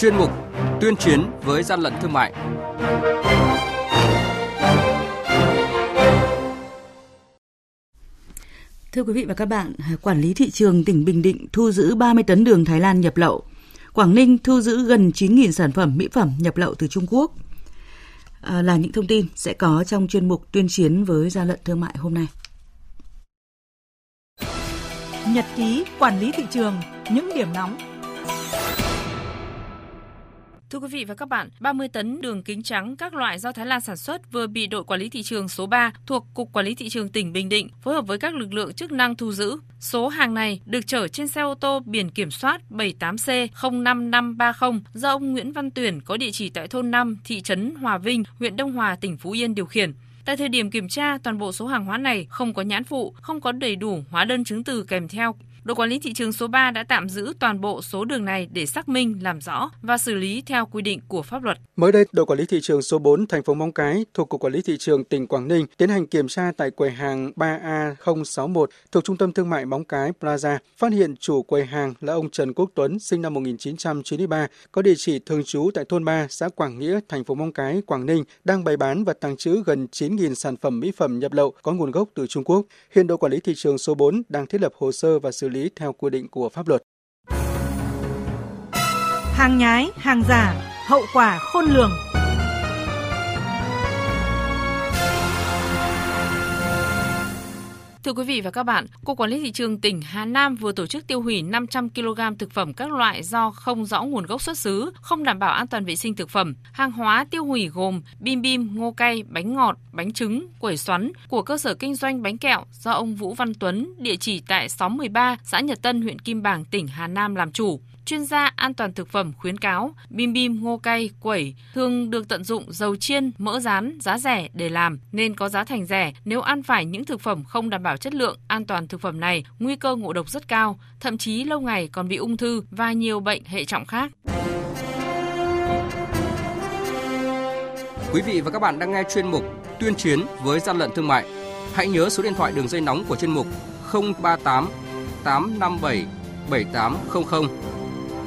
chuyên mục Tuyên chiến với gian lận thương mại. Thưa quý vị và các bạn, quản lý thị trường tỉnh Bình Định thu giữ 30 tấn đường Thái Lan nhập lậu. Quảng Ninh thu giữ gần 9.000 sản phẩm mỹ phẩm nhập lậu từ Trung Quốc. À, là những thông tin sẽ có trong chuyên mục tuyên chiến với gian lận thương mại hôm nay. Nhật ký quản lý thị trường, những điểm nóng Thưa quý vị và các bạn, 30 tấn đường kính trắng các loại do Thái Lan sản xuất vừa bị đội quản lý thị trường số 3 thuộc Cục Quản lý thị trường tỉnh Bình Định phối hợp với các lực lượng chức năng thu giữ. Số hàng này được chở trên xe ô tô biển kiểm soát 78C05530 do ông Nguyễn Văn Tuyển có địa chỉ tại thôn 5, thị trấn Hòa Vinh, huyện Đông Hòa, tỉnh Phú Yên điều khiển. Tại thời điểm kiểm tra, toàn bộ số hàng hóa này không có nhãn phụ, không có đầy đủ hóa đơn chứng từ kèm theo Đội quản lý thị trường số 3 đã tạm giữ toàn bộ số đường này để xác minh, làm rõ và xử lý theo quy định của pháp luật. Mới đây, đội quản lý thị trường số 4 thành phố Móng Cái thuộc Cục Quản lý thị trường tỉnh Quảng Ninh tiến hành kiểm tra tại quầy hàng 3A061 thuộc Trung tâm Thương mại Móng Cái Plaza, phát hiện chủ quầy hàng là ông Trần Quốc Tuấn, sinh năm 1993, có địa chỉ thường trú tại thôn 3, xã Quảng Nghĩa, thành phố Móng Cái, Quảng Ninh, đang bày bán và tàng trữ gần 9.000 sản phẩm mỹ phẩm nhập lậu có nguồn gốc từ Trung Quốc. Hiện đội quản lý thị trường số 4 đang thiết lập hồ sơ và xử lý theo quy định của pháp luật. Hàng nhái, hàng giả, hậu quả khôn lường. Thưa quý vị và các bạn, Cục Quản lý thị trường tỉnh Hà Nam vừa tổ chức tiêu hủy 500 kg thực phẩm các loại do không rõ nguồn gốc xuất xứ, không đảm bảo an toàn vệ sinh thực phẩm. Hàng hóa tiêu hủy gồm bim bim, ngô cay, bánh ngọt, bánh trứng, quẩy xoắn của cơ sở kinh doanh bánh kẹo do ông Vũ Văn Tuấn, địa chỉ tại xóm 13, xã Nhật Tân, huyện Kim Bảng, tỉnh Hà Nam làm chủ chuyên gia an toàn thực phẩm khuyến cáo bim bim, ngô cay, quẩy thường được tận dụng dầu chiên, mỡ rán, giá rẻ để làm nên có giá thành rẻ. Nếu ăn phải những thực phẩm không đảm bảo chất lượng, an toàn thực phẩm này, nguy cơ ngộ độc rất cao, thậm chí lâu ngày còn bị ung thư và nhiều bệnh hệ trọng khác. Quý vị và các bạn đang nghe chuyên mục Tuyên chiến với gian lận thương mại. Hãy nhớ số điện thoại đường dây nóng của chuyên mục 038 857 7800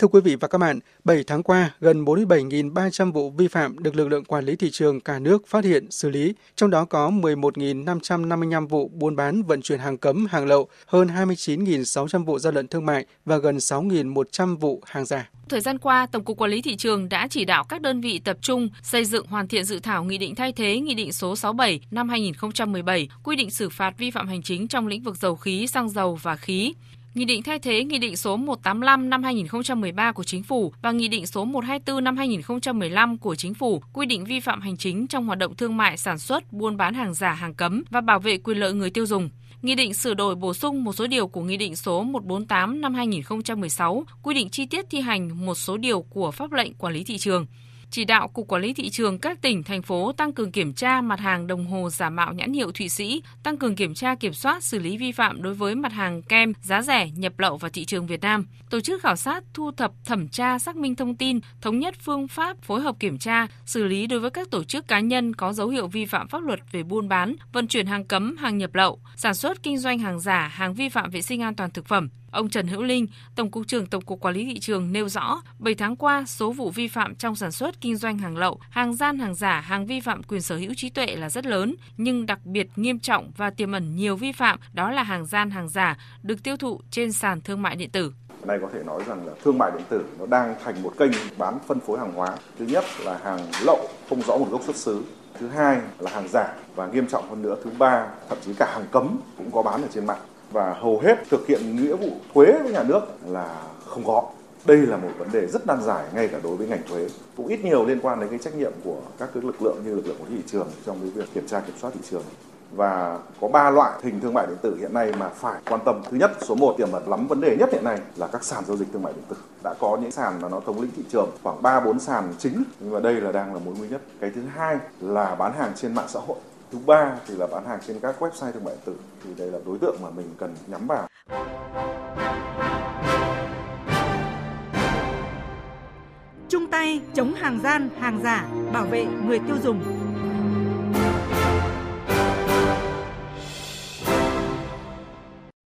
Thưa quý vị và các bạn, 7 tháng qua, gần 47.300 vụ vi phạm được lực lượng quản lý thị trường cả nước phát hiện, xử lý, trong đó có 11.555 vụ buôn bán vận chuyển hàng cấm, hàng lậu, hơn 29.600 vụ gian lận thương mại và gần 6.100 vụ hàng giả. Thời gian qua, Tổng cục Quản lý thị trường đã chỉ đạo các đơn vị tập trung xây dựng hoàn thiện dự thảo nghị định thay thế Nghị định số 67 năm 2017 quy định xử phạt vi phạm hành chính trong lĩnh vực dầu khí, xăng dầu và khí. Nghị định thay thế Nghị định số 185 năm 2013 của Chính phủ và Nghị định số 124 năm 2015 của Chính phủ quy định vi phạm hành chính trong hoạt động thương mại sản xuất, buôn bán hàng giả, hàng cấm và bảo vệ quyền lợi người tiêu dùng. Nghị định sửa đổi bổ sung một số điều của Nghị định số 148 năm 2016 quy định chi tiết thi hành một số điều của pháp lệnh quản lý thị trường chỉ đạo Cục Quản lý Thị trường các tỉnh, thành phố tăng cường kiểm tra mặt hàng đồng hồ giả mạo nhãn hiệu Thụy Sĩ, tăng cường kiểm tra kiểm soát xử lý vi phạm đối với mặt hàng kem giá rẻ nhập lậu vào thị trường Việt Nam, tổ chức khảo sát, thu thập, thẩm tra, xác minh thông tin, thống nhất phương pháp phối hợp kiểm tra, xử lý đối với các tổ chức cá nhân có dấu hiệu vi phạm pháp luật về buôn bán, vận chuyển hàng cấm, hàng nhập lậu, sản xuất kinh doanh hàng giả, hàng vi phạm vệ sinh an toàn thực phẩm, Ông Trần Hữu Linh, Tổng cục trưởng Tổng cục Quản lý thị trường nêu rõ, 7 tháng qua, số vụ vi phạm trong sản xuất kinh doanh hàng lậu, hàng gian hàng giả, hàng vi phạm quyền sở hữu trí tuệ là rất lớn, nhưng đặc biệt nghiêm trọng và tiềm ẩn nhiều vi phạm đó là hàng gian hàng giả được tiêu thụ trên sàn thương mại điện tử. Nay có thể nói rằng là thương mại điện tử nó đang thành một kênh bán phân phối hàng hóa. Thứ nhất là hàng lậu không rõ nguồn gốc xuất xứ. Thứ hai là hàng giả và nghiêm trọng hơn nữa. Thứ ba thậm chí cả hàng cấm cũng có bán ở trên mạng và hầu hết thực hiện nghĩa vụ thuế với nhà nước là không có. Đây là một vấn đề rất nan giải ngay cả đối với ngành thuế, cũng ít nhiều liên quan đến cái trách nhiệm của các cái lực lượng như lực lượng của thị trường trong cái việc kiểm tra kiểm soát thị trường. và có ba loại hình thương mại điện tử hiện nay mà phải quan tâm. Thứ nhất, số 1 tiềm ẩn lắm vấn đề nhất hiện nay là các sàn giao dịch thương mại điện tử. Đã có những sàn mà nó thống lĩnh thị trường khoảng 3 4 sàn chính nhưng mà đây là đang là mối nguy nhất. Cái thứ hai là bán hàng trên mạng xã hội. Thứ ba thì là bán hàng trên các website thương mại điện tử. Thì đây là đối tượng mà mình cần nhắm vào. Chung tay chống hàng gian, hàng giả, bảo vệ người tiêu dùng.